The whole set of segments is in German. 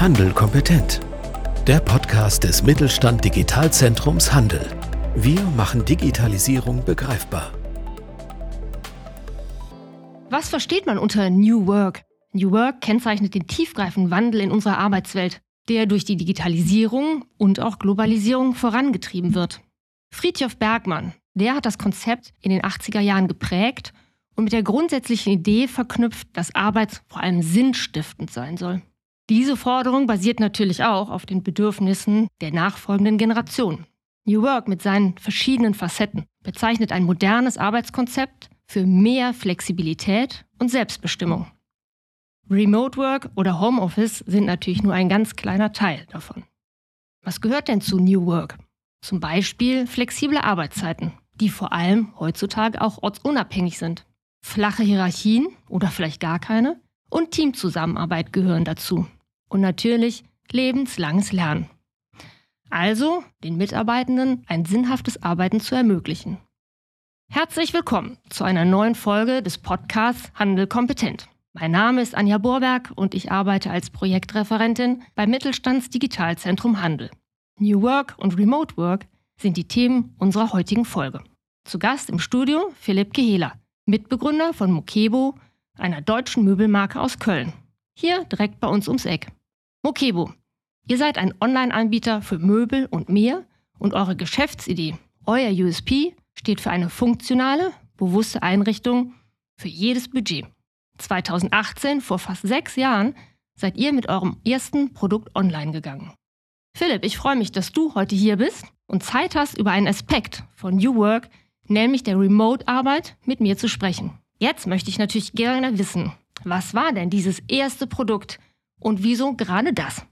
Handel kompetent. Der Podcast des Mittelstand Digitalzentrums Handel. Wir machen Digitalisierung begreifbar. Was versteht man unter New Work? New Work kennzeichnet den tiefgreifenden Wandel in unserer Arbeitswelt, der durch die Digitalisierung und auch Globalisierung vorangetrieben wird. Friedhof Bergmann, der hat das Konzept in den 80er Jahren geprägt und mit der grundsätzlichen Idee verknüpft, dass Arbeit vor allem sinnstiftend sein soll. Diese Forderung basiert natürlich auch auf den Bedürfnissen der nachfolgenden Generation. New Work mit seinen verschiedenen Facetten bezeichnet ein modernes Arbeitskonzept für mehr Flexibilität und Selbstbestimmung. Remote Work oder Homeoffice sind natürlich nur ein ganz kleiner Teil davon. Was gehört denn zu New Work? Zum Beispiel flexible Arbeitszeiten, die vor allem heutzutage auch ortsunabhängig sind. Flache Hierarchien oder vielleicht gar keine und Teamzusammenarbeit gehören dazu. Und natürlich lebenslanges Lernen. Also den Mitarbeitenden ein sinnhaftes Arbeiten zu ermöglichen. Herzlich willkommen zu einer neuen Folge des Podcasts Handel kompetent. Mein Name ist Anja Borberg und ich arbeite als Projektreferentin beim Mittelstandsdigitalzentrum Handel. New Work und Remote Work sind die Themen unserer heutigen Folge. Zu Gast im Studio Philipp Gehela, Mitbegründer von Mokebo, einer deutschen Möbelmarke aus Köln. Hier direkt bei uns ums Eck. Mokebo, ihr seid ein Online-Anbieter für Möbel und mehr und eure Geschäftsidee, euer USP, steht für eine funktionale, bewusste Einrichtung für jedes Budget. 2018, vor fast sechs Jahren, seid ihr mit eurem ersten Produkt online gegangen. Philipp, ich freue mich, dass du heute hier bist und Zeit hast, über einen Aspekt von New Work, nämlich der Remote-Arbeit, mit mir zu sprechen. Jetzt möchte ich natürlich gerne wissen, was war denn dieses erste Produkt und wieso gerade das?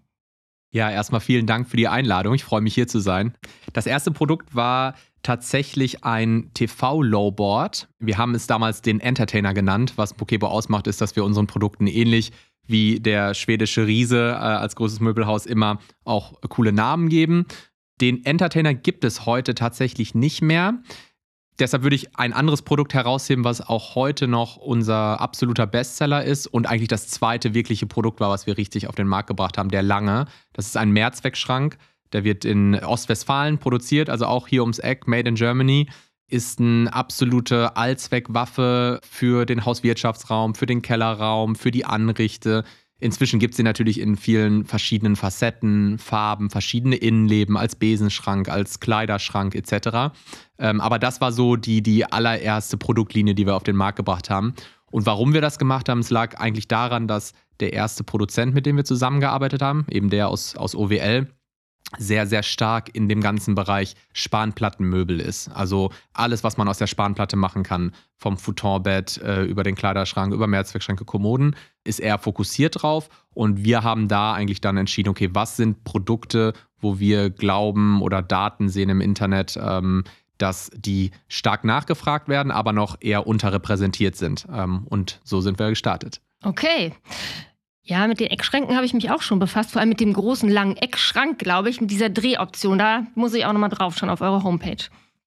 Ja, erstmal vielen Dank für die Einladung. Ich freue mich hier zu sein. Das erste Produkt war tatsächlich ein TV-Lowboard. Wir haben es damals den Entertainer genannt. Was Pokebo ausmacht, ist, dass wir unseren Produkten ähnlich wie der schwedische Riese äh, als großes Möbelhaus immer auch coole Namen geben. Den Entertainer gibt es heute tatsächlich nicht mehr. Deshalb würde ich ein anderes Produkt herausheben, was auch heute noch unser absoluter Bestseller ist und eigentlich das zweite wirkliche Produkt war, was wir richtig auf den Markt gebracht haben, der lange. Das ist ein Mehrzweckschrank. Der wird in Ostwestfalen produziert, also auch hier ums Eck, made in Germany ist eine absolute Allzweckwaffe für den Hauswirtschaftsraum, für den Kellerraum, für die Anrichte. Inzwischen gibt es sie natürlich in vielen verschiedenen Facetten, Farben, verschiedene Innenleben, als Besenschrank, als Kleiderschrank etc. Ähm, aber das war so die, die allererste Produktlinie, die wir auf den Markt gebracht haben. Und warum wir das gemacht haben, es lag eigentlich daran, dass der erste Produzent, mit dem wir zusammengearbeitet haben, eben der aus, aus OWL, sehr, sehr stark in dem ganzen Bereich Spanplattenmöbel ist. Also alles, was man aus der Spanplatte machen kann, vom Futonbett äh, über den Kleiderschrank, über Mehrzweckschränke, Kommoden, ist er fokussiert drauf. Und wir haben da eigentlich dann entschieden, okay, was sind Produkte, wo wir glauben oder Daten sehen im Internet, ähm, dass die stark nachgefragt werden, aber noch eher unterrepräsentiert sind. Ähm, und so sind wir gestartet. Okay. Ja, mit den Eckschränken habe ich mich auch schon befasst, vor allem mit dem großen langen Eckschrank, glaube ich, mit dieser Drehoption. Da muss ich auch nochmal drauf schauen auf eurer Homepage.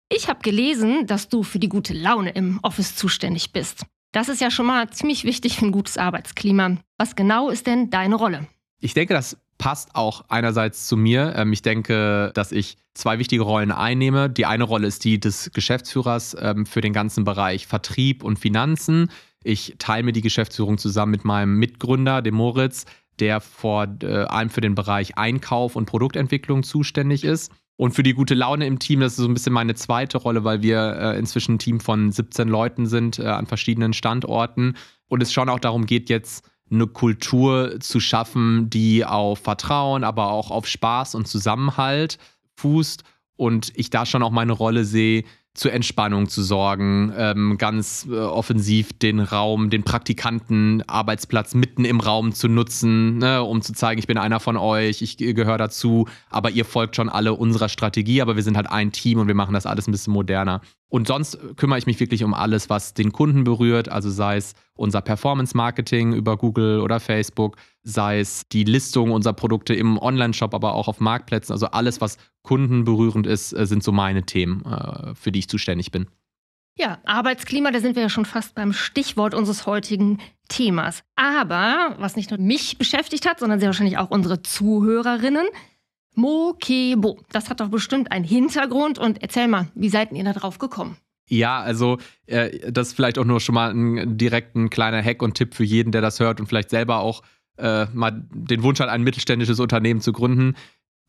Ich habe gelesen, dass du für die gute Laune im Office zuständig bist. Das ist ja schon mal ziemlich wichtig für ein gutes Arbeitsklima. Was genau ist denn deine Rolle? Ich denke, das passt auch einerseits zu mir. Ähm, ich denke, dass ich zwei wichtige Rollen einnehme. Die eine Rolle ist die des Geschäftsführers ähm, für den ganzen Bereich Vertrieb und Finanzen. Ich teile mir die Geschäftsführung zusammen mit meinem Mitgründer, dem Moritz, der vor äh, allem für den Bereich Einkauf und Produktentwicklung zuständig ist. Und für die gute Laune im Team, das ist so ein bisschen meine zweite Rolle, weil wir äh, inzwischen ein Team von 17 Leuten sind äh, an verschiedenen Standorten und es schon auch darum geht, jetzt eine Kultur zu schaffen, die auf Vertrauen, aber auch auf Spaß und Zusammenhalt fußt und ich da schon auch meine Rolle sehe, zur Entspannung zu sorgen, ähm, ganz äh, offensiv den Raum, den Praktikanten Arbeitsplatz mitten im Raum zu nutzen, ne, um zu zeigen, ich bin einer von euch, ich gehöre dazu, aber ihr folgt schon alle unserer Strategie, aber wir sind halt ein Team und wir machen das alles ein bisschen moderner. Und sonst kümmere ich mich wirklich um alles, was den Kunden berührt, also sei es unser Performance-Marketing über Google oder Facebook, sei es die Listung unserer Produkte im Online-Shop, aber auch auf Marktplätzen. Also alles, was kundenberührend ist, äh, sind so meine Themen, äh, für die ich zuständig bin. Ja, Arbeitsklima, da sind wir ja schon fast beim Stichwort unseres heutigen Themas. Aber was nicht nur mich beschäftigt hat, sondern sehr wahrscheinlich auch unsere Zuhörerinnen, Mokebo. Das hat doch bestimmt einen Hintergrund und erzähl mal, wie seid ihr da drauf gekommen? Ja, also äh, das ist vielleicht auch nur schon mal ein direkten kleiner Hack und Tipp für jeden, der das hört und vielleicht selber auch äh, mal den Wunsch hat, ein mittelständisches Unternehmen zu gründen.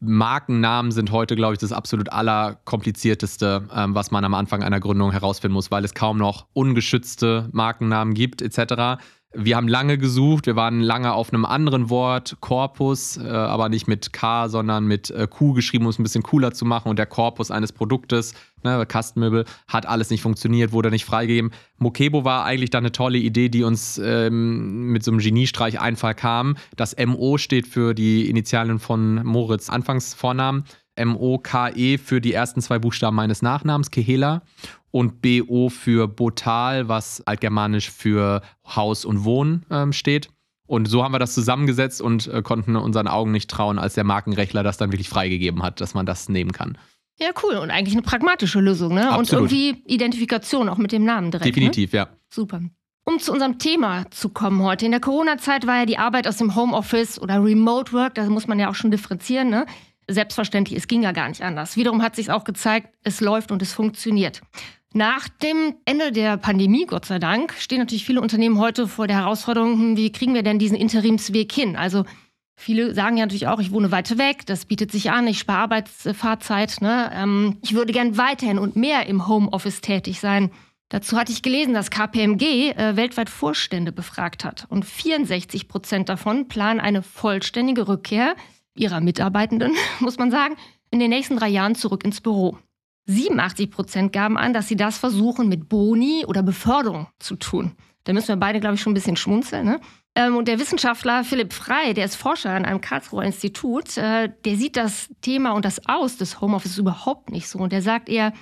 Markennamen sind heute, glaube ich, das absolut allerkomplizierteste, ähm, was man am Anfang einer Gründung herausfinden muss, weil es kaum noch ungeschützte Markennamen gibt, etc. Wir haben lange gesucht, wir waren lange auf einem anderen Wort, Korpus, äh, aber nicht mit K, sondern mit äh, Q geschrieben, um es ein bisschen cooler zu machen. Und der Korpus eines Produktes, ne, Kastenmöbel, hat alles nicht funktioniert, wurde nicht freigegeben. Mokebo war eigentlich dann eine tolle Idee, die uns ähm, mit so einem Geniestreich Einfall kam. Das MO steht für die Initialen von Moritz Anfangsvornamen. M-O-K-E für die ersten zwei Buchstaben meines Nachnamens, Kehela und BO für Botal, was altgermanisch für Haus und Wohn ähm, steht. Und so haben wir das zusammengesetzt und äh, konnten unseren Augen nicht trauen, als der Markenrechtler das dann wirklich freigegeben hat, dass man das nehmen kann. Ja, cool. Und eigentlich eine pragmatische Lösung, ne? Absolut. Und irgendwie Identifikation auch mit dem Namen direkt. Definitiv, ne? ja. Super. Um zu unserem Thema zu kommen heute. In der Corona-Zeit war ja die Arbeit aus dem Homeoffice oder Remote Work, da muss man ja auch schon differenzieren, ne? Selbstverständlich, es ging ja gar nicht anders. Wiederum hat sich auch gezeigt, es läuft und es funktioniert. Nach dem Ende der Pandemie, Gott sei Dank, stehen natürlich viele Unternehmen heute vor der Herausforderung, hm, wie kriegen wir denn diesen Interimsweg hin? Also viele sagen ja natürlich auch, ich wohne weiter weg, das bietet sich an, ich spare Arbeitsfahrzeit. Ne? Ähm, ich würde gern weiterhin und mehr im Homeoffice tätig sein. Dazu hatte ich gelesen, dass KPMG äh, weltweit Vorstände befragt hat. Und 64 Prozent davon planen eine vollständige Rückkehr ihrer Mitarbeitenden, muss man sagen, in den nächsten drei Jahren zurück ins Büro. 87 Prozent gaben an, dass sie das versuchen mit Boni oder Beförderung zu tun. Da müssen wir beide, glaube ich, schon ein bisschen schmunzeln. Ne? Ähm, und der Wissenschaftler Philipp Frey, der ist Forscher an einem Karlsruher Institut, äh, der sieht das Thema und das Aus des Homeoffice überhaupt nicht so. Und der sagt eher,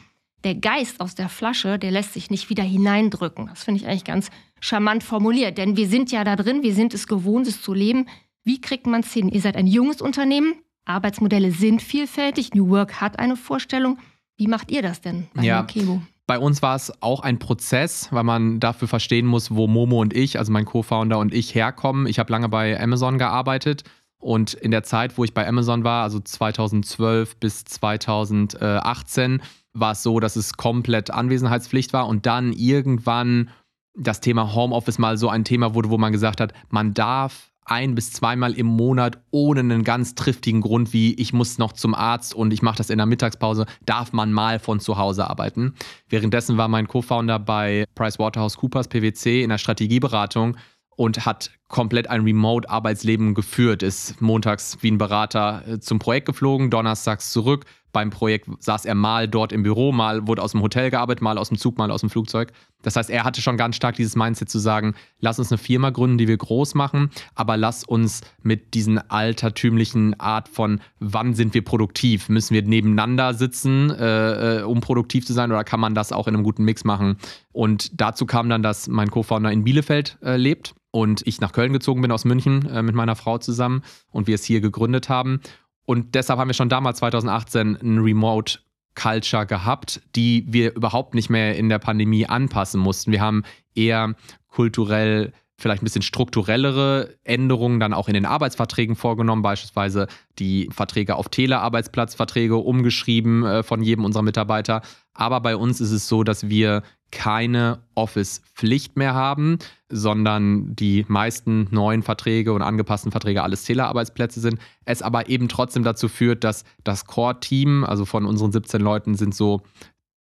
der Geist aus der Flasche, der lässt sich nicht wieder hineindrücken. Das finde ich eigentlich ganz charmant formuliert. Denn wir sind ja da drin, wir sind es gewohnt, es zu leben. Wie kriegt man es hin? Ihr seid ein junges Unternehmen, Arbeitsmodelle sind vielfältig, New Work hat eine Vorstellung. Wie macht ihr das denn bei ja. Kebo? Bei uns war es auch ein Prozess, weil man dafür verstehen muss, wo Momo und ich, also mein Co-Founder und ich herkommen. Ich habe lange bei Amazon gearbeitet und in der Zeit, wo ich bei Amazon war, also 2012 bis 2018, war es so, dass es komplett Anwesenheitspflicht war und dann irgendwann das Thema Homeoffice mal so ein Thema wurde, wo man gesagt hat, man darf ein bis zweimal im Monat ohne einen ganz triftigen Grund wie ich muss noch zum Arzt und ich mache das in der Mittagspause, darf man mal von zu Hause arbeiten. Währenddessen war mein Co-Founder bei PricewaterhouseCoopers PwC in der Strategieberatung und hat komplett ein Remote-Arbeitsleben geführt, ist montags wie ein Berater äh, zum Projekt geflogen, donnerstags zurück, beim Projekt saß er mal dort im Büro, mal wurde aus dem Hotel gearbeitet, mal aus dem Zug, mal aus dem Flugzeug. Das heißt, er hatte schon ganz stark dieses Mindset zu sagen, lass uns eine Firma gründen, die wir groß machen, aber lass uns mit diesen altertümlichen Art von, wann sind wir produktiv? Müssen wir nebeneinander sitzen, äh, äh, um produktiv zu sein oder kann man das auch in einem guten Mix machen? Und dazu kam dann, dass mein Co-Founder in Bielefeld äh, lebt und ich nach Köln gezogen bin aus München äh, mit meiner Frau zusammen und wir es hier gegründet haben. Und deshalb haben wir schon damals 2018 ein Remote Culture gehabt, die wir überhaupt nicht mehr in der Pandemie anpassen mussten. Wir haben eher kulturell vielleicht ein bisschen strukturellere Änderungen dann auch in den Arbeitsverträgen vorgenommen, beispielsweise die Verträge auf Telearbeitsplatzverträge umgeschrieben äh, von jedem unserer Mitarbeiter. Aber bei uns ist es so, dass wir keine Office-Pflicht mehr haben, sondern die meisten neuen Verträge und angepassten Verträge alles Telearbeitsplätze sind. Es aber eben trotzdem dazu führt, dass das Core-Team, also von unseren 17 Leuten sind so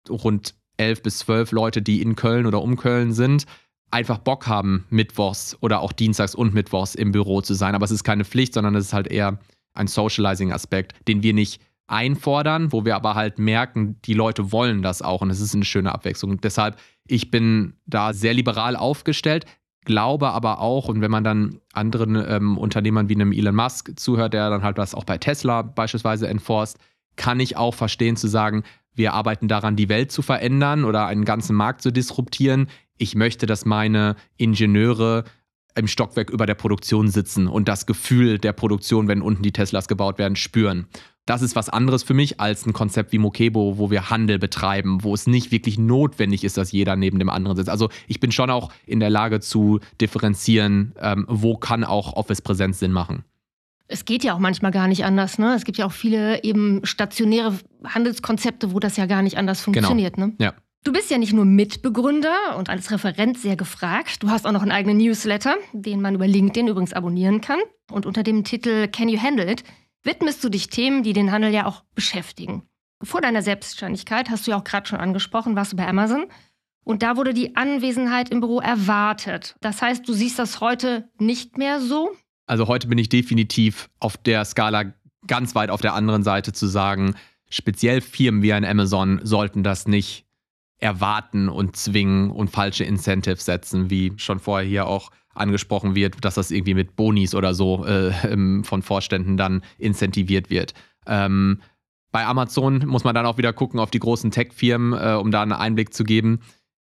rund 11 bis 12 Leute, die in Köln oder um Köln sind, einfach Bock haben, mittwochs oder auch dienstags und mittwochs im Büro zu sein. Aber es ist keine Pflicht, sondern es ist halt eher ein Socializing-Aspekt, den wir nicht einfordern, wo wir aber halt merken, die Leute wollen das auch und es ist eine schöne Abwechslung. Und deshalb, ich bin da sehr liberal aufgestellt, glaube aber auch, und wenn man dann anderen ähm, Unternehmern wie einem Elon Musk zuhört, der dann halt was auch bei Tesla beispielsweise enforst, kann ich auch verstehen zu sagen, wir arbeiten daran, die Welt zu verändern oder einen ganzen Markt zu disruptieren. Ich möchte, dass meine Ingenieure im Stockwerk über der Produktion sitzen und das Gefühl der Produktion, wenn unten die Teslas gebaut werden, spüren. Das ist was anderes für mich als ein Konzept wie Mokebo, wo wir Handel betreiben, wo es nicht wirklich notwendig ist, dass jeder neben dem anderen sitzt. Also ich bin schon auch in der Lage zu differenzieren, ähm, wo kann auch Office-Präsenz Sinn machen. Es geht ja auch manchmal gar nicht anders. Ne? Es gibt ja auch viele eben stationäre Handelskonzepte, wo das ja gar nicht anders genau. funktioniert. Genau. Ne? Ja. Du bist ja nicht nur Mitbegründer und als Referent sehr gefragt. Du hast auch noch einen eigenen Newsletter, den man über LinkedIn übrigens abonnieren kann. Und unter dem Titel Can You Handle It widmest du dich Themen, die den Handel ja auch beschäftigen. Vor deiner Selbstständigkeit, hast du ja auch gerade schon angesprochen, warst du bei Amazon. Und da wurde die Anwesenheit im Büro erwartet. Das heißt, du siehst das heute nicht mehr so? Also heute bin ich definitiv auf der Skala ganz weit auf der anderen Seite zu sagen, speziell Firmen wie ein Amazon sollten das nicht erwarten und zwingen und falsche Incentives setzen, wie schon vorher hier auch angesprochen wird, dass das irgendwie mit Bonis oder so äh, von Vorständen dann incentiviert wird. Ähm, bei Amazon muss man dann auch wieder gucken auf die großen Tech-Firmen, äh, um da einen Einblick zu geben.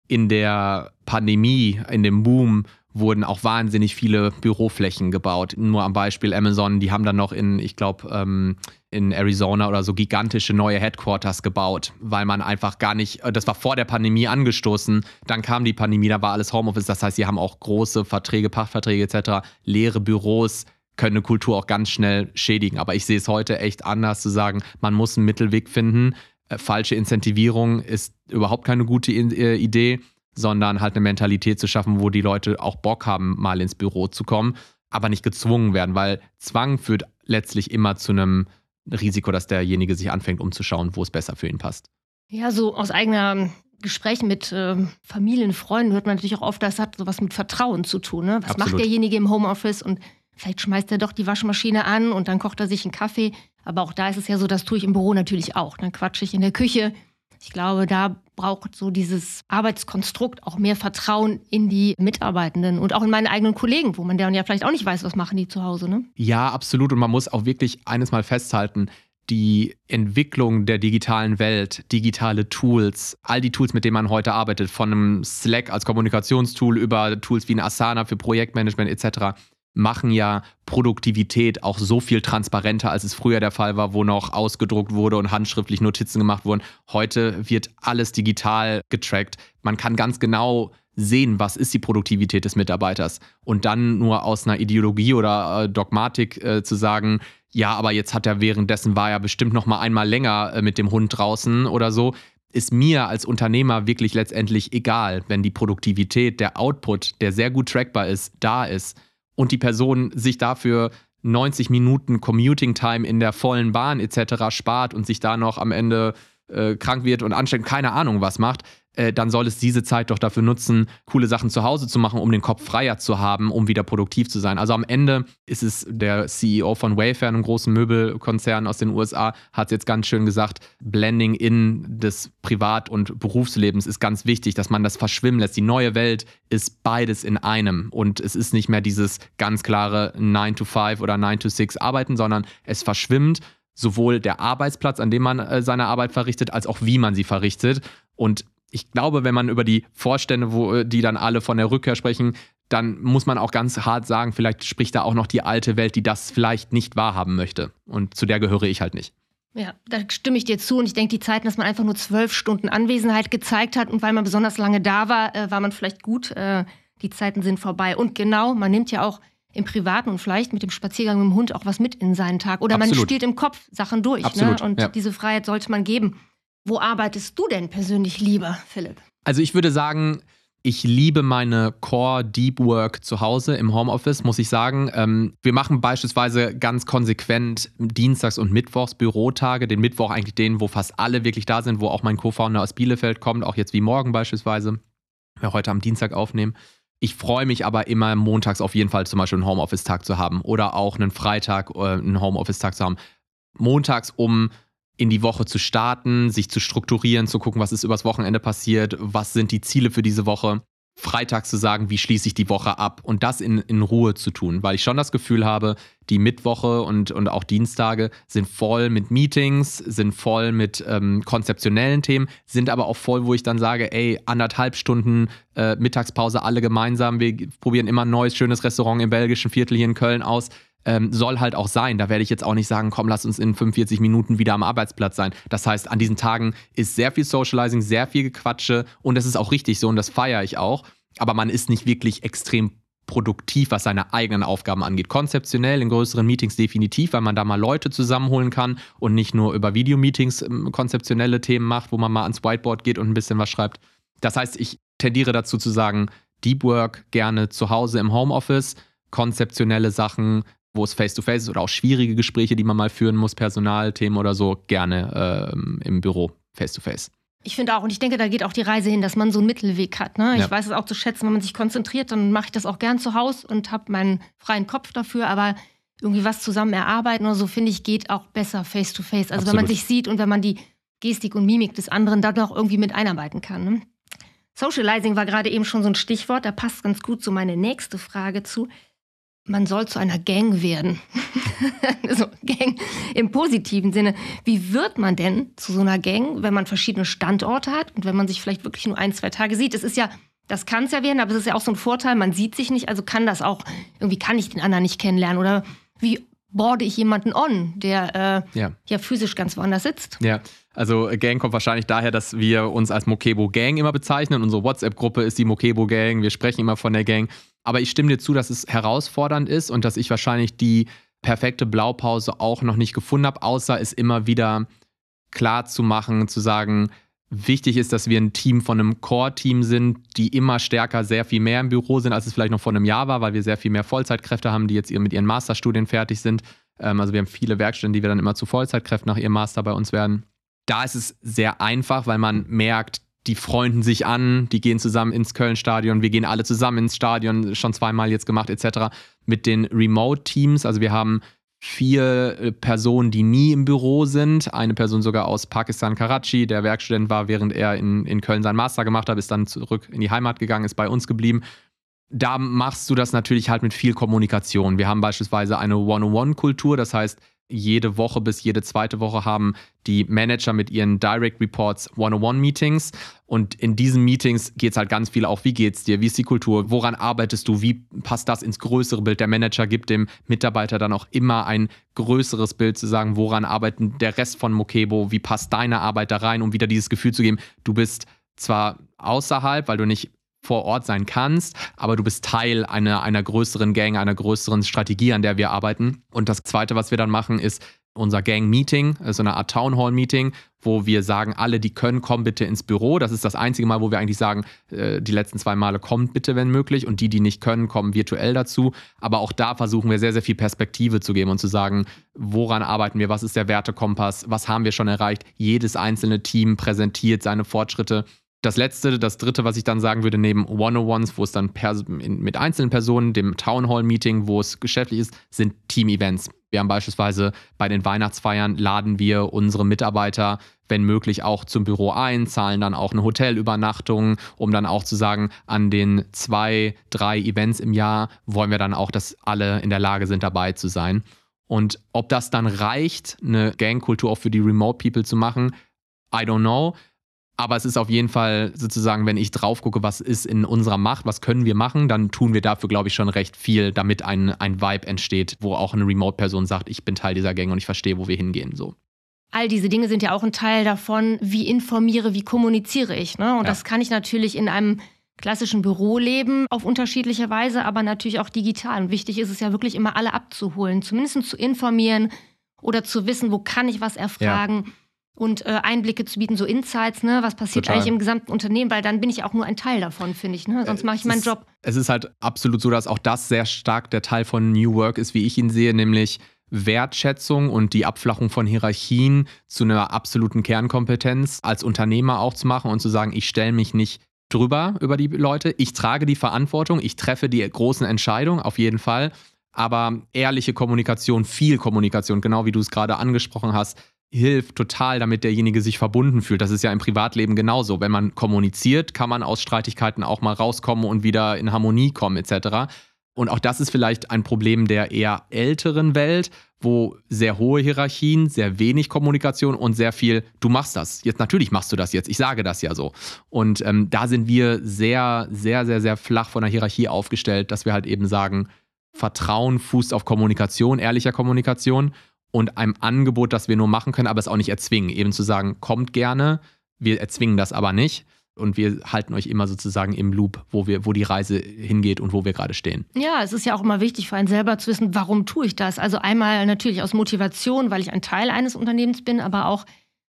In der Pandemie, in dem Boom, wurden auch wahnsinnig viele Büroflächen gebaut. Nur am Beispiel Amazon, die haben dann noch in, ich glaube, ähm, in Arizona oder so gigantische neue Headquarters gebaut, weil man einfach gar nicht, äh, das war vor der Pandemie angestoßen, dann kam die Pandemie, da war alles Homeoffice, das heißt, sie haben auch große Verträge, Pachtverträge etc., leere Büros können eine Kultur auch ganz schnell schädigen. Aber ich sehe es heute echt anders zu sagen, man muss einen Mittelweg finden. Äh, falsche Incentivierung ist überhaupt keine gute äh, Idee sondern halt eine Mentalität zu schaffen, wo die Leute auch Bock haben, mal ins Büro zu kommen, aber nicht gezwungen werden, weil Zwang führt letztlich immer zu einem Risiko, dass derjenige sich anfängt umzuschauen, wo es besser für ihn passt. Ja, so aus eigener Gesprächen mit äh, Familien, Freunden hört man natürlich auch oft, das hat sowas mit Vertrauen zu tun. Ne? Was Absolut. macht derjenige im Homeoffice und vielleicht schmeißt er doch die Waschmaschine an und dann kocht er sich einen Kaffee. Aber auch da ist es ja so, das tue ich im Büro natürlich auch. Dann quatsche ich in der Küche, ich glaube, da braucht so dieses Arbeitskonstrukt auch mehr Vertrauen in die Mitarbeitenden und auch in meine eigenen Kollegen, wo man dann ja vielleicht auch nicht weiß, was machen die zu Hause. Ne? Ja, absolut. Und man muss auch wirklich eines mal festhalten, die Entwicklung der digitalen Welt, digitale Tools, all die Tools, mit denen man heute arbeitet, von einem Slack als Kommunikationstool über Tools wie ein Asana für Projektmanagement etc., machen ja Produktivität auch so viel transparenter, als es früher der Fall war, wo noch ausgedruckt wurde und handschriftlich Notizen gemacht wurden. Heute wird alles digital getrackt. Man kann ganz genau sehen, was ist die Produktivität des Mitarbeiters. Und dann nur aus einer Ideologie oder äh, Dogmatik äh, zu sagen, ja, aber jetzt hat er währenddessen war er bestimmt noch mal einmal länger äh, mit dem Hund draußen oder so, ist mir als Unternehmer wirklich letztendlich egal, wenn die Produktivität, der Output, der sehr gut trackbar ist, da ist und die Person sich dafür 90 Minuten Commuting Time in der vollen Bahn etc. spart und sich da noch am Ende äh, krank wird und anstrengend keine Ahnung was macht, äh, dann soll es diese Zeit doch dafür nutzen, coole Sachen zu Hause zu machen, um den Kopf freier zu haben, um wieder produktiv zu sein. Also am Ende ist es der CEO von Wayfair, einem großen Möbelkonzern aus den USA, hat es jetzt ganz schön gesagt, Blending in des Privat- und Berufslebens ist ganz wichtig, dass man das verschwimmen lässt. Die neue Welt ist beides in einem und es ist nicht mehr dieses ganz klare 9 to 5 oder 9 to 6 Arbeiten, sondern es verschwimmt sowohl der Arbeitsplatz, an dem man äh, seine Arbeit verrichtet, als auch wie man sie verrichtet. Und ich glaube, wenn man über die Vorstände, wo äh, die dann alle von der Rückkehr sprechen, dann muss man auch ganz hart sagen, vielleicht spricht da auch noch die alte Welt, die das vielleicht nicht wahrhaben möchte. Und zu der gehöre ich halt nicht. Ja, da stimme ich dir zu. Und ich denke, die Zeiten, dass man einfach nur zwölf Stunden Anwesenheit gezeigt hat und weil man besonders lange da war, äh, war man vielleicht gut. Äh, die Zeiten sind vorbei. Und genau, man nimmt ja auch im Privaten und vielleicht mit dem Spaziergang mit dem Hund auch was mit in seinen Tag. Oder Absolut. man spielt im Kopf Sachen durch. Ne? Absolut, ne? Und ja. diese Freiheit sollte man geben. Wo arbeitest du denn persönlich lieber, Philipp? Also ich würde sagen, ich liebe meine Core Deep Work zu Hause im Homeoffice, muss ich sagen. Ähm, wir machen beispielsweise ganz konsequent Dienstags und Mittwochs Bürotage. Den Mittwoch eigentlich den, wo fast alle wirklich da sind, wo auch mein Co-Founder aus Bielefeld kommt, auch jetzt wie morgen beispielsweise. Wir heute am Dienstag aufnehmen. Ich freue mich aber immer montags auf jeden Fall zum Beispiel einen Homeoffice-Tag zu haben oder auch einen Freitag äh, einen Homeoffice-Tag zu haben. Montags, um in die Woche zu starten, sich zu strukturieren, zu gucken, was ist übers Wochenende passiert, was sind die Ziele für diese Woche. freitags zu sagen, wie schließe ich die Woche ab und das in, in Ruhe zu tun, weil ich schon das Gefühl habe, die Mittwoche und, und auch Dienstage sind voll mit Meetings, sind voll mit ähm, konzeptionellen Themen, sind aber auch voll, wo ich dann sage, ey, anderthalb Stunden äh, Mittagspause alle gemeinsam, wir probieren immer ein neues, schönes Restaurant im belgischen Viertel hier in Köln aus. Ähm, soll halt auch sein. Da werde ich jetzt auch nicht sagen, komm, lass uns in 45 Minuten wieder am Arbeitsplatz sein. Das heißt, an diesen Tagen ist sehr viel Socializing, sehr viel Gequatsche und das ist auch richtig so und das feiere ich auch aber man ist nicht wirklich extrem produktiv, was seine eigenen Aufgaben angeht. Konzeptionell in größeren Meetings definitiv, weil man da mal Leute zusammenholen kann und nicht nur über Videomeetings ähm, konzeptionelle Themen macht, wo man mal ans Whiteboard geht und ein bisschen was schreibt. Das heißt, ich tendiere dazu zu sagen, Deep Work gerne zu Hause im Homeoffice, konzeptionelle Sachen, wo es face-to-face -face ist oder auch schwierige Gespräche, die man mal führen muss, Personalthemen oder so, gerne äh, im Büro face-to-face. -face. Ich finde auch, und ich denke, da geht auch die Reise hin, dass man so einen Mittelweg hat. Ne? Ich ja. weiß es auch zu schätzen, wenn man sich konzentriert, dann mache ich das auch gern zu Hause und habe meinen freien Kopf dafür. Aber irgendwie was zusammen erarbeiten oder so, finde ich, geht auch besser face to face. Also Absolut. wenn man sich sieht und wenn man die Gestik und Mimik des anderen dann auch irgendwie mit einarbeiten kann. Ne? Socializing war gerade eben schon so ein Stichwort, da passt ganz gut so meine nächste Frage zu man soll zu einer Gang werden. so, Gang im positiven Sinne. Wie wird man denn zu so einer Gang, wenn man verschiedene Standorte hat und wenn man sich vielleicht wirklich nur ein, zwei Tage sieht? Es ist ja, das kann es ja werden, aber es ist ja auch so ein Vorteil, man sieht sich nicht, also kann das auch, irgendwie kann ich den anderen nicht kennenlernen oder wie borde ich jemanden on, der äh, ja. ja physisch ganz woanders sitzt? Ja, also Gang kommt wahrscheinlich daher, dass wir uns als Mokebo Gang immer bezeichnen. Unsere WhatsApp-Gruppe ist die Mokebo Gang. Wir sprechen immer von der Gang. Aber ich stimme dir zu, dass es herausfordernd ist und dass ich wahrscheinlich die perfekte Blaupause auch noch nicht gefunden habe, außer es immer wieder klar zu machen, zu sagen, wichtig ist, dass wir ein Team von einem Core-Team sind, die immer stärker sehr viel mehr im Büro sind, als es vielleicht noch vor einem Jahr war, weil wir sehr viel mehr Vollzeitkräfte haben, die jetzt mit ihren Masterstudien fertig sind. Ähm, also wir haben viele Werkstätten, die wir dann immer zu Vollzeitkräften nach ihrem Master bei uns werden. Da ist es sehr einfach, weil man merkt, die freunden sich an, die gehen zusammen ins Köln-Stadion, wir gehen alle zusammen ins Stadion, schon zweimal jetzt gemacht, etc. Mit den Remote-Teams, also wir haben vier äh, Personen, die nie im Büro sind. Eine Person sogar aus Pakistan, Karachi. Der Werkstudent war, während er in, in Köln seinen Master gemacht hat, ist dann zurück in die Heimat gegangen, ist bei uns geblieben. Da machst du das natürlich halt mit viel Kommunikation. Wir haben beispielsweise eine One-on-One-Kultur, das heißt, jede Woche bis jede zweite Woche haben die Manager mit ihren Direct Reports One-on-One-Meetings. Und in diesen Meetings geht es halt ganz viel auch, wie geht's dir, wie ist die Kultur, woran arbeitest du, wie passt das ins größere Bild. Der Manager gibt dem Mitarbeiter dann auch immer ein größeres Bild zu sagen, woran arbeitet der Rest von Mokebo, wie passt deine Arbeit da rein, um wieder dieses Gefühl zu geben, du bist zwar außerhalb, weil du nicht vor Ort sein kannst, aber du bist Teil einer, einer größeren Gang, einer größeren Strategie, an der wir arbeiten. Und das Zweite, was wir dann machen, ist unser Gang-Meeting, so eine Art Town Hall-Meeting, wo wir sagen, alle, die können, kommen bitte ins Büro. Das ist das einzige Mal, wo wir eigentlich sagen, äh, die letzten zwei Male kommt bitte, wenn möglich. Und die, die nicht können, kommen virtuell dazu. Aber auch da versuchen wir sehr, sehr viel Perspektive zu geben und zu sagen, woran arbeiten wir, was ist der Wertekompass, was haben wir schon erreicht. Jedes einzelne Team präsentiert seine Fortschritte das letzte, das dritte, was ich dann sagen würde, neben One-on-Ones, wo es dann mit einzelnen Personen, dem Town Hall Meeting, wo es geschäftlich ist, sind Team-Events. Wir haben beispielsweise bei den Weihnachtsfeiern laden wir unsere Mitarbeiter, wenn möglich, auch zum Büro ein, zahlen dann auch eine Hotelübernachtung, um dann auch zu sagen, an den zwei, drei Events im Jahr wollen wir dann auch, dass alle in der Lage sind, dabei zu sein. Und ob das dann reicht, eine Gangkultur auch für die Remote People zu machen, I don't know. Aber es ist auf jeden Fall sozusagen, wenn ich drauf gucke, was ist in unserer Macht, was können wir machen, dann tun wir dafür, glaube ich, schon recht viel, damit ein, ein Vibe entsteht, wo auch eine Remote-Person sagt, ich bin Teil dieser Gang und ich verstehe, wo wir hingehen. So. All diese Dinge sind ja auch ein Teil davon, wie informiere, wie kommuniziere ich. Ne? Und ja. das kann ich natürlich in einem klassischen Büroleben auf unterschiedliche Weise, aber natürlich auch digital. Und wichtig ist es ja wirklich immer alle abzuholen, zumindest zu informieren oder zu wissen, wo kann ich was erfragen. Ja und äh, Einblicke zu bieten, so Insights, ne, was passiert Total. eigentlich im gesamten Unternehmen, weil dann bin ich auch nur ein Teil davon, finde ich. Ne? Sonst mache ich meinen ist, Job. Es ist halt absolut so, dass auch das sehr stark der Teil von New Work ist, wie ich ihn sehe, nämlich Wertschätzung und die Abflachung von Hierarchien zu einer absoluten Kernkompetenz als Unternehmer auch zu machen und zu sagen, ich stelle mich nicht drüber über die Leute, ich trage die Verantwortung, ich treffe die großen Entscheidungen auf jeden Fall, aber ehrliche Kommunikation, viel Kommunikation, genau wie du es gerade angesprochen hast, hilft total, damit derjenige sich verbunden fühlt. Das ist ja im Privatleben genauso. Wenn man kommuniziert, kann man aus Streitigkeiten auch mal rauskommen und wieder in Harmonie kommen etc. Und auch das ist vielleicht ein Problem der eher älteren Welt, wo sehr hohe Hierarchien, sehr wenig Kommunikation und sehr viel, du machst das. Jetzt natürlich machst du das jetzt. Ich sage das ja so. Und ähm, da sind wir sehr, sehr, sehr, sehr flach von der Hierarchie aufgestellt, dass wir halt eben sagen, Vertrauen fußt auf Kommunikation, ehrlicher Kommunikation und einem Angebot, das wir nur machen können, aber es auch nicht erzwingen. Eben zu sagen, kommt gerne, wir erzwingen das aber nicht und wir halten euch immer sozusagen im Loop, wo wir, wo die Reise hingeht und wo wir gerade stehen. Ja, es ist ja auch immer wichtig für einen selber zu wissen, warum tue ich das? Also einmal natürlich aus Motivation, weil ich ein Teil eines Unternehmens bin, aber auch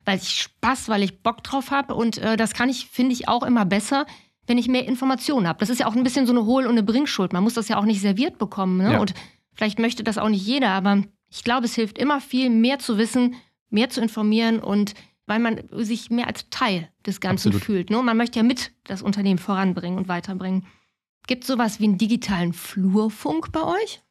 weil ich Spaß, weil ich Bock drauf habe. Und äh, das kann ich, finde ich, auch immer besser, wenn ich mehr Informationen habe. Das ist ja auch ein bisschen so eine Hohl- und eine Bringschuld. Man muss das ja auch nicht serviert bekommen. Ne? Ja. Und vielleicht möchte das auch nicht jeder, aber ich glaube, es hilft immer viel, mehr zu wissen, mehr zu informieren und weil man sich mehr als Teil des Ganzen Absolut. fühlt. Ne? Man möchte ja mit das Unternehmen voranbringen und weiterbringen. Gibt es sowas wie einen digitalen Flurfunk bei euch?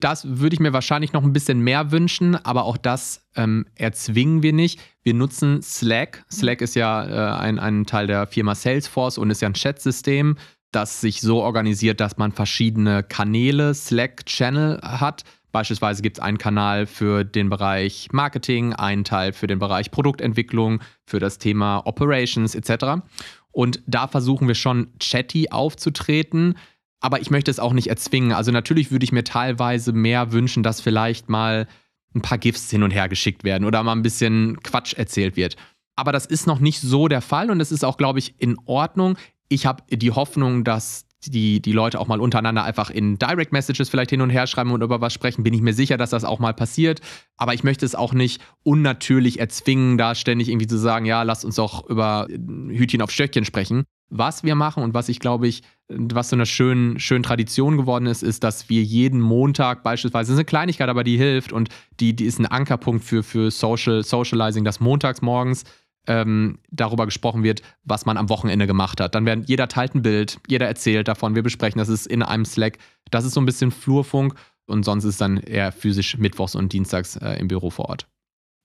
Das würde ich mir wahrscheinlich noch ein bisschen mehr wünschen, aber auch das ähm, erzwingen wir nicht. Wir nutzen Slack. Slack ist ja äh, ein, ein Teil der Firma Salesforce und ist ja ein Chat-System, das sich so organisiert, dass man verschiedene Kanäle, Slack-Channel hat Beispielsweise gibt es einen Kanal für den Bereich Marketing, einen Teil für den Bereich Produktentwicklung, für das Thema Operations etc. Und da versuchen wir schon chatty aufzutreten, aber ich möchte es auch nicht erzwingen. Also natürlich würde ich mir teilweise mehr wünschen, dass vielleicht mal ein paar GIFs hin und her geschickt werden oder mal ein bisschen Quatsch erzählt wird. Aber das ist noch nicht so der Fall und es ist auch, glaube ich, in Ordnung. Ich habe die Hoffnung, dass die, die Leute auch mal untereinander einfach in Direct Messages vielleicht hin und her schreiben und über was sprechen, bin ich mir sicher, dass das auch mal passiert. Aber ich möchte es auch nicht unnatürlich erzwingen, da ständig irgendwie zu sagen, ja, lasst uns doch über Hütchen auf Stöckchen sprechen. Was wir machen und was ich glaube ich, was so eine schöne, schöne Tradition geworden ist, ist, dass wir jeden Montag beispielsweise, das ist eine Kleinigkeit, aber die hilft und die, die ist ein Ankerpunkt für, für Social, Socializing, dass montags morgens ähm, darüber gesprochen wird, was man am Wochenende gemacht hat. Dann werden jeder teilt ein Bild, jeder erzählt davon, wir besprechen das ist in einem Slack. Das ist so ein bisschen Flurfunk und sonst ist dann eher physisch mittwochs und dienstags äh, im Büro vor Ort.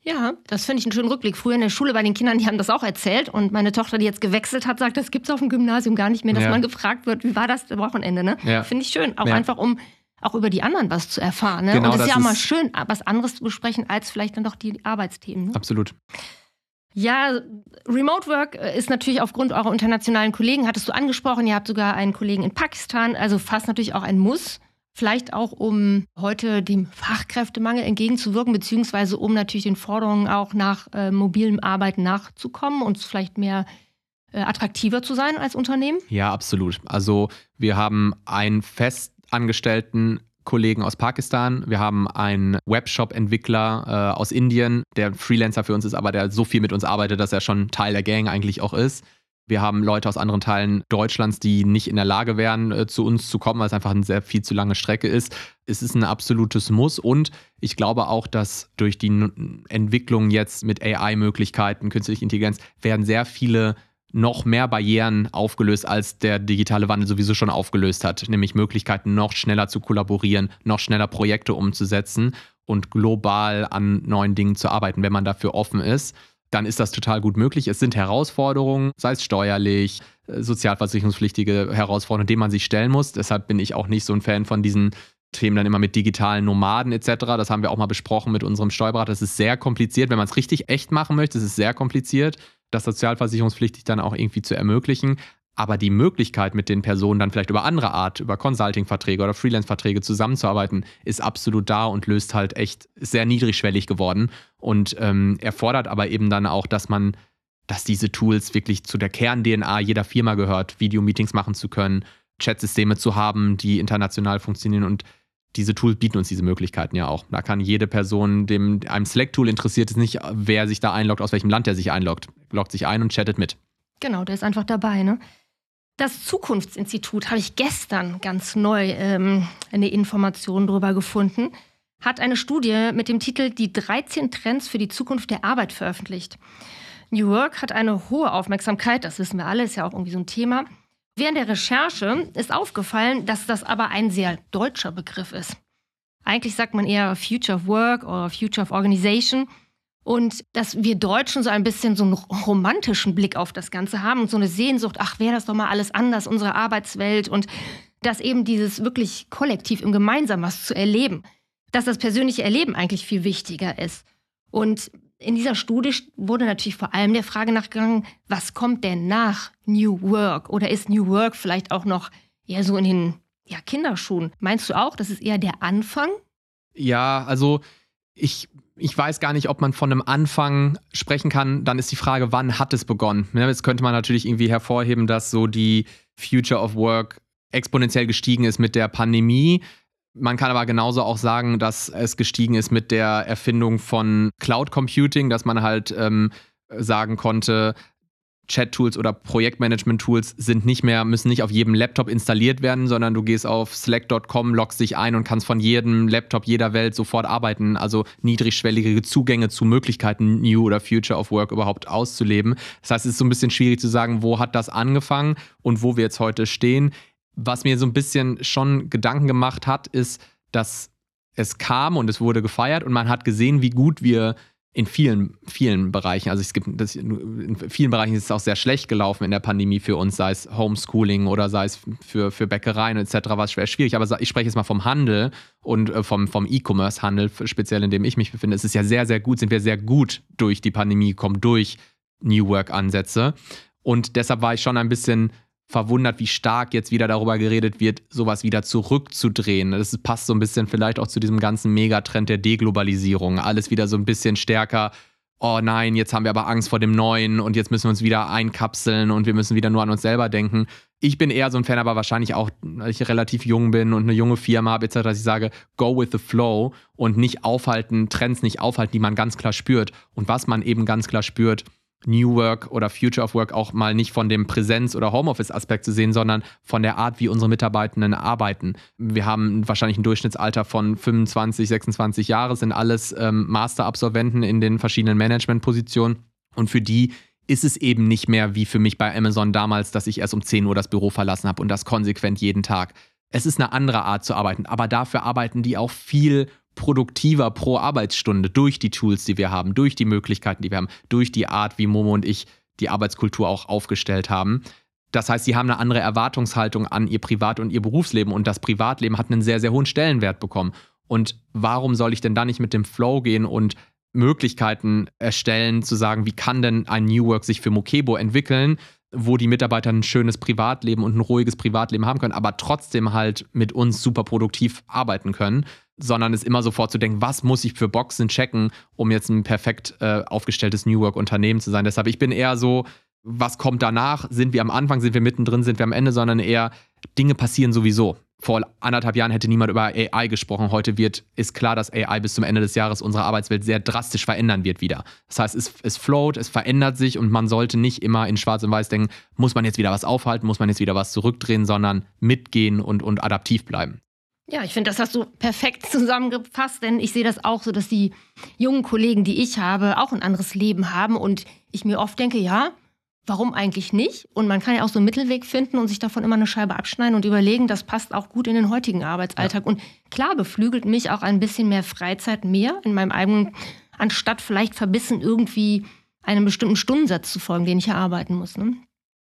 Ja, das finde ich einen schönen Rückblick. Früher in der Schule bei den Kindern, die haben das auch erzählt. Und meine Tochter, die jetzt gewechselt hat, sagt, das gibt es auf dem Gymnasium gar nicht mehr, dass ja. man gefragt wird, wie war das Wochenende. Ne? Ja. Finde ich schön. Auch ja. einfach, um auch über die anderen was zu erfahren. Ne? Genau, und es ist ja auch mal schön, was anderes zu besprechen, als vielleicht dann doch die Arbeitsthemen. Ne? Absolut. Ja, Remote Work äh, ist natürlich aufgrund eurer internationalen Kollegen, hattest du angesprochen, ihr habt sogar einen Kollegen in Pakistan, also fast natürlich auch ein Muss. Vielleicht auch, um heute dem Fachkräftemangel entgegenzuwirken, beziehungsweise um natürlich den Forderungen auch nach äh, mobilem Arbeiten nachzukommen und vielleicht mehr äh, attraktiver zu sein als Unternehmen? Ja, absolut. Also wir haben einen festangestellten Kollegen aus Pakistan, wir haben einen Webshop-Entwickler äh, aus Indien, der Freelancer für uns ist, aber der so viel mit uns arbeitet, dass er schon Teil der Gang eigentlich auch ist. Wir haben Leute aus anderen Teilen Deutschlands, die nicht in der Lage wären, äh, zu uns zu kommen, weil es einfach eine sehr viel zu lange Strecke ist. Es ist ein absolutes Muss und ich glaube auch, dass durch die Entwicklung jetzt mit AI-Möglichkeiten, künstliche Intelligenz, werden sehr viele noch mehr Barrieren aufgelöst, als der digitale Wandel sowieso schon aufgelöst hat, nämlich Möglichkeiten, noch schneller zu kollaborieren, noch schneller Projekte umzusetzen und global an neuen Dingen zu arbeiten, wenn man dafür offen ist. Dann ist das total gut möglich. Es sind Herausforderungen, sei es steuerlich, äh, sozialversicherungspflichtige Herausforderungen, denen man sich stellen muss. Deshalb bin ich auch nicht so ein Fan von diesen Themen dann immer mit digitalen Nomaden etc. Das haben wir auch mal besprochen mit unserem Steuerberater. Das ist sehr kompliziert, wenn man es richtig echt machen möchte. Es ist sehr kompliziert das sozialversicherungspflichtig dann auch irgendwie zu ermöglichen. Aber die Möglichkeit, mit den Personen dann vielleicht über andere Art, über Consulting-Verträge oder Freelance-Verträge zusammenzuarbeiten, ist absolut da und löst halt echt sehr niedrigschwellig geworden und ähm, erfordert aber eben dann auch, dass man, dass diese Tools wirklich zu der Kern-DNA jeder Firma gehört, Videomeetings machen zu können, Chatsysteme zu haben, die international funktionieren und diese Tools bieten uns diese Möglichkeiten ja auch. Da kann jede Person, dem einem Slack-Tool interessiert ist nicht, wer sich da einloggt, aus welchem Land der sich einloggt, loggt sich ein und chattet mit. Genau, der ist einfach dabei. Ne? Das Zukunftsinstitut habe ich gestern ganz neu ähm, eine Information darüber gefunden, hat eine Studie mit dem Titel Die 13 Trends für die Zukunft der Arbeit veröffentlicht. New Work hat eine hohe Aufmerksamkeit, das wissen wir alle, ist ja auch irgendwie so ein Thema. Während der Recherche ist aufgefallen, dass das aber ein sehr deutscher Begriff ist. Eigentlich sagt man eher Future of Work oder Future of Organization. Und dass wir Deutschen so ein bisschen so einen romantischen Blick auf das Ganze haben und so eine Sehnsucht, ach, wäre das doch mal alles anders, unsere Arbeitswelt und dass eben dieses wirklich kollektiv im Gemeinsamen was zu erleben, dass das persönliche Erleben eigentlich viel wichtiger ist. Und in dieser Studie wurde natürlich vor allem der Frage nachgegangen, was kommt denn nach New Work? Oder ist New Work vielleicht auch noch eher so in den ja, Kinderschuhen? Meinst du auch, das ist eher der Anfang? Ja, also ich, ich weiß gar nicht, ob man von einem Anfang sprechen kann. Dann ist die Frage, wann hat es begonnen? Ne, jetzt könnte man natürlich irgendwie hervorheben, dass so die Future of Work exponentiell gestiegen ist mit der Pandemie. Man kann aber genauso auch sagen, dass es gestiegen ist mit der Erfindung von Cloud Computing, dass man halt ähm, sagen konnte, Chat-Tools oder Projektmanagement-Tools sind nicht mehr, müssen nicht auf jedem Laptop installiert werden, sondern du gehst auf slack.com, loggst dich ein und kannst von jedem Laptop jeder Welt sofort arbeiten. Also niedrigschwellige Zugänge zu Möglichkeiten, New oder Future of Work überhaupt auszuleben. Das heißt, es ist so ein bisschen schwierig zu sagen, wo hat das angefangen und wo wir jetzt heute stehen. Was mir so ein bisschen schon Gedanken gemacht hat, ist, dass es kam und es wurde gefeiert und man hat gesehen, wie gut wir in vielen, vielen Bereichen, also es gibt das, in vielen Bereichen ist es auch sehr schlecht gelaufen in der Pandemie für uns, sei es Homeschooling oder sei es für, für Bäckereien etc. war es schwer schwierig. Aber ich spreche jetzt mal vom Handel und äh, vom, vom E-Commerce-Handel, speziell in dem ich mich befinde. Es ist ja sehr, sehr gut, sind wir sehr gut durch die Pandemie gekommen, durch New Work-Ansätze. Und deshalb war ich schon ein bisschen verwundert, wie stark jetzt wieder darüber geredet wird, sowas wieder zurückzudrehen. Das passt so ein bisschen vielleicht auch zu diesem ganzen Megatrend der Deglobalisierung. Alles wieder so ein bisschen stärker. Oh nein, jetzt haben wir aber Angst vor dem Neuen und jetzt müssen wir uns wieder einkapseln und wir müssen wieder nur an uns selber denken. Ich bin eher so ein Fan, aber wahrscheinlich auch, weil ich relativ jung bin und eine junge Firma habe, etc., dass ich sage, go with the flow und nicht aufhalten, Trends nicht aufhalten, die man ganz klar spürt. Und was man eben ganz klar spürt, New Work oder Future of Work auch mal nicht von dem Präsenz- oder Homeoffice-Aspekt zu sehen, sondern von der Art, wie unsere Mitarbeitenden arbeiten. Wir haben wahrscheinlich ein Durchschnittsalter von 25, 26 Jahre, sind alles ähm, Master-Absolventen in den verschiedenen Management-Positionen. Und für die ist es eben nicht mehr wie für mich bei Amazon damals, dass ich erst um 10 Uhr das Büro verlassen habe und das konsequent jeden Tag. Es ist eine andere Art zu arbeiten, aber dafür arbeiten die auch viel produktiver pro Arbeitsstunde durch die Tools, die wir haben, durch die Möglichkeiten, die wir haben, durch die Art, wie Momo und ich die Arbeitskultur auch aufgestellt haben. Das heißt, sie haben eine andere Erwartungshaltung an ihr Privat- und ihr Berufsleben und das Privatleben hat einen sehr, sehr hohen Stellenwert bekommen. Und warum soll ich denn da nicht mit dem Flow gehen und Möglichkeiten erstellen, zu sagen, wie kann denn ein New Work sich für Mokebo entwickeln, wo die Mitarbeiter ein schönes Privatleben und ein ruhiges Privatleben haben können, aber trotzdem halt mit uns super produktiv arbeiten können sondern es immer sofort zu denken, was muss ich für Boxen checken, um jetzt ein perfekt äh, aufgestelltes New Work-Unternehmen zu sein. Deshalb, ich bin eher so, was kommt danach? Sind wir am Anfang, sind wir mittendrin, sind wir am Ende, sondern eher, Dinge passieren sowieso. Vor anderthalb Jahren hätte niemand über AI gesprochen. Heute wird, ist klar, dass AI bis zum Ende des Jahres unsere Arbeitswelt sehr drastisch verändern wird wieder. Das heißt, es, es float, es verändert sich und man sollte nicht immer in Schwarz und Weiß denken, muss man jetzt wieder was aufhalten, muss man jetzt wieder was zurückdrehen, sondern mitgehen und, und adaptiv bleiben. Ja, ich finde, das hast du perfekt zusammengefasst, denn ich sehe das auch so, dass die jungen Kollegen, die ich habe, auch ein anderes Leben haben und ich mir oft denke, ja, warum eigentlich nicht? Und man kann ja auch so einen Mittelweg finden und sich davon immer eine Scheibe abschneiden und überlegen, das passt auch gut in den heutigen Arbeitsalltag. Ja. Und klar beflügelt mich auch ein bisschen mehr Freizeit mehr in meinem eigenen, anstatt vielleicht verbissen irgendwie einem bestimmten Stundensatz zu folgen, den ich erarbeiten muss. Ne?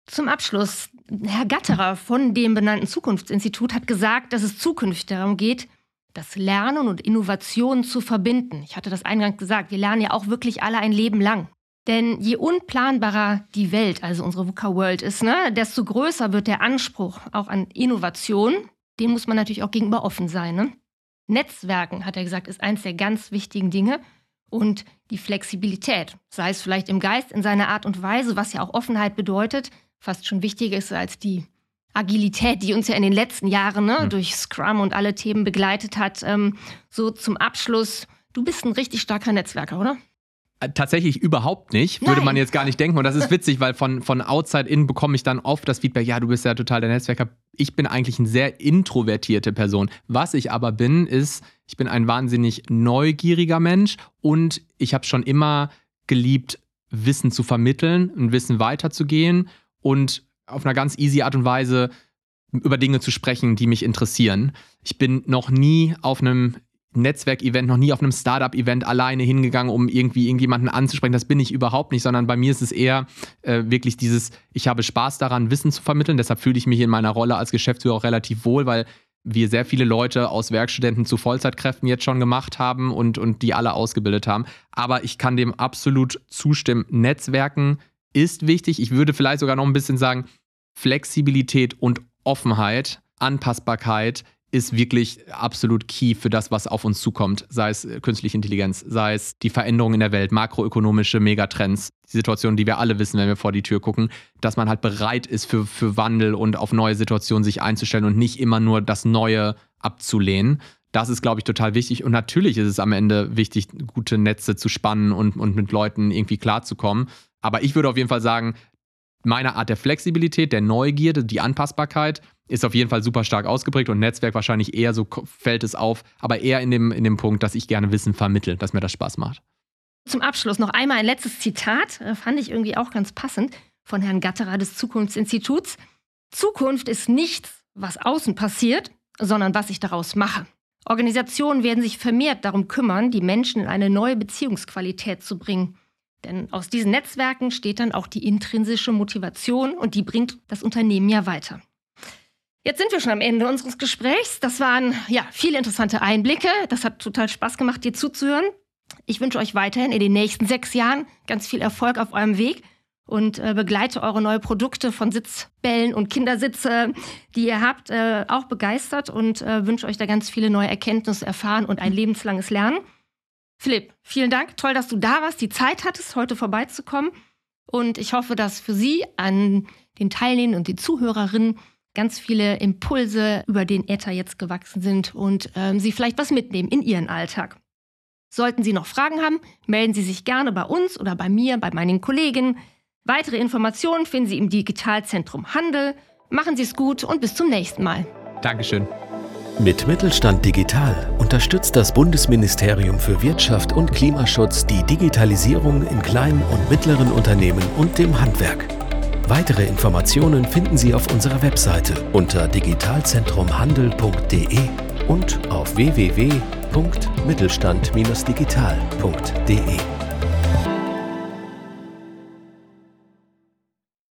Zum Abschluss, Herr Gatterer von dem benannten Zukunftsinstitut hat gesagt, dass es zukünftig darum geht, das Lernen und Innovation zu verbinden. Ich hatte das eingangs gesagt, wir lernen ja auch wirklich alle ein Leben lang. Denn je unplanbarer die Welt, also unsere VUCA World ist, ne, desto größer wird der Anspruch auch an Innovation. Dem muss man natürlich auch gegenüber offen sein. Ne? Netzwerken, hat er gesagt, ist eines der ganz wichtigen Dinge. Und die Flexibilität, sei es vielleicht im Geist, in seiner Art und Weise, was ja auch Offenheit bedeutet, fast schon wichtiger ist als die Agilität, die uns ja in den letzten Jahren ne, mhm. durch Scrum und alle Themen begleitet hat. Ähm, so zum Abschluss, du bist ein richtig starker Netzwerker, oder? Äh, tatsächlich überhaupt nicht, würde Nein. man jetzt gar nicht denken. Und das ist witzig, weil von, von outside in bekomme ich dann oft das Feedback, ja, du bist ja total der Netzwerker. Ich bin eigentlich eine sehr introvertierte Person. Was ich aber bin, ist, ich bin ein wahnsinnig neugieriger Mensch und ich habe schon immer geliebt, Wissen zu vermitteln und Wissen weiterzugehen und auf einer ganz easy Art und Weise über Dinge zu sprechen, die mich interessieren. Ich bin noch nie auf einem Netzwerkevent, noch nie auf einem Startup-Event alleine hingegangen, um irgendwie irgendjemanden anzusprechen. Das bin ich überhaupt nicht, sondern bei mir ist es eher äh, wirklich dieses, ich habe Spaß daran, Wissen zu vermitteln. Deshalb fühle ich mich in meiner Rolle als Geschäftsführer auch relativ wohl, weil wir sehr viele Leute aus Werkstudenten zu Vollzeitkräften jetzt schon gemacht haben und, und die alle ausgebildet haben. Aber ich kann dem absolut zustimmen. Netzwerken ist wichtig. Ich würde vielleicht sogar noch ein bisschen sagen, Flexibilität und Offenheit, Anpassbarkeit ist wirklich absolut key für das, was auf uns zukommt, sei es äh, künstliche Intelligenz, sei es die Veränderungen in der Welt, makroökonomische Megatrends, die Situation, die wir alle wissen, wenn wir vor die Tür gucken, dass man halt bereit ist für, für Wandel und auf neue Situationen sich einzustellen und nicht immer nur das Neue abzulehnen. Das ist, glaube ich, total wichtig. Und natürlich ist es am Ende wichtig, gute Netze zu spannen und, und mit Leuten irgendwie klarzukommen. Aber ich würde auf jeden Fall sagen, meine Art der Flexibilität, der Neugierde, die Anpassbarkeit ist auf jeden Fall super stark ausgeprägt und Netzwerk wahrscheinlich eher so fällt es auf, aber eher in dem, in dem Punkt, dass ich gerne Wissen vermittle, dass mir das Spaß macht. Zum Abschluss noch einmal ein letztes Zitat, äh, fand ich irgendwie auch ganz passend, von Herrn Gatterer des Zukunftsinstituts. Zukunft ist nichts, was außen passiert, sondern was ich daraus mache. Organisationen werden sich vermehrt darum kümmern, die Menschen in eine neue Beziehungsqualität zu bringen. Denn aus diesen Netzwerken steht dann auch die intrinsische Motivation und die bringt das Unternehmen ja weiter. Jetzt sind wir schon am Ende unseres Gesprächs. Das waren ja viele interessante Einblicke. Das hat total Spaß gemacht, dir zuzuhören. Ich wünsche euch weiterhin in den nächsten sechs Jahren ganz viel Erfolg auf eurem Weg und äh, begleite eure neuen Produkte von Sitzbällen und Kindersitze, die ihr habt, äh, auch begeistert und äh, wünsche euch da ganz viele neue Erkenntnisse erfahren und ein lebenslanges Lernen. Philipp, vielen Dank. Toll, dass du da warst, die Zeit hattest, heute vorbeizukommen. Und ich hoffe, dass für Sie an den Teilnehmenden und den Zuhörerinnen ganz viele Impulse über den Äther jetzt gewachsen sind und ähm, Sie vielleicht was mitnehmen in Ihren Alltag. Sollten Sie noch Fragen haben, melden Sie sich gerne bei uns oder bei mir, bei meinen Kollegen. Weitere Informationen finden Sie im Digitalzentrum Handel. Machen Sie es gut und bis zum nächsten Mal. Dankeschön. Mit Mittelstand Digital unterstützt das Bundesministerium für Wirtschaft und Klimaschutz die Digitalisierung in kleinen und mittleren Unternehmen und dem Handwerk. Weitere Informationen finden Sie auf unserer Webseite unter digitalzentrumhandel.de und auf www.mittelstand-digital.de.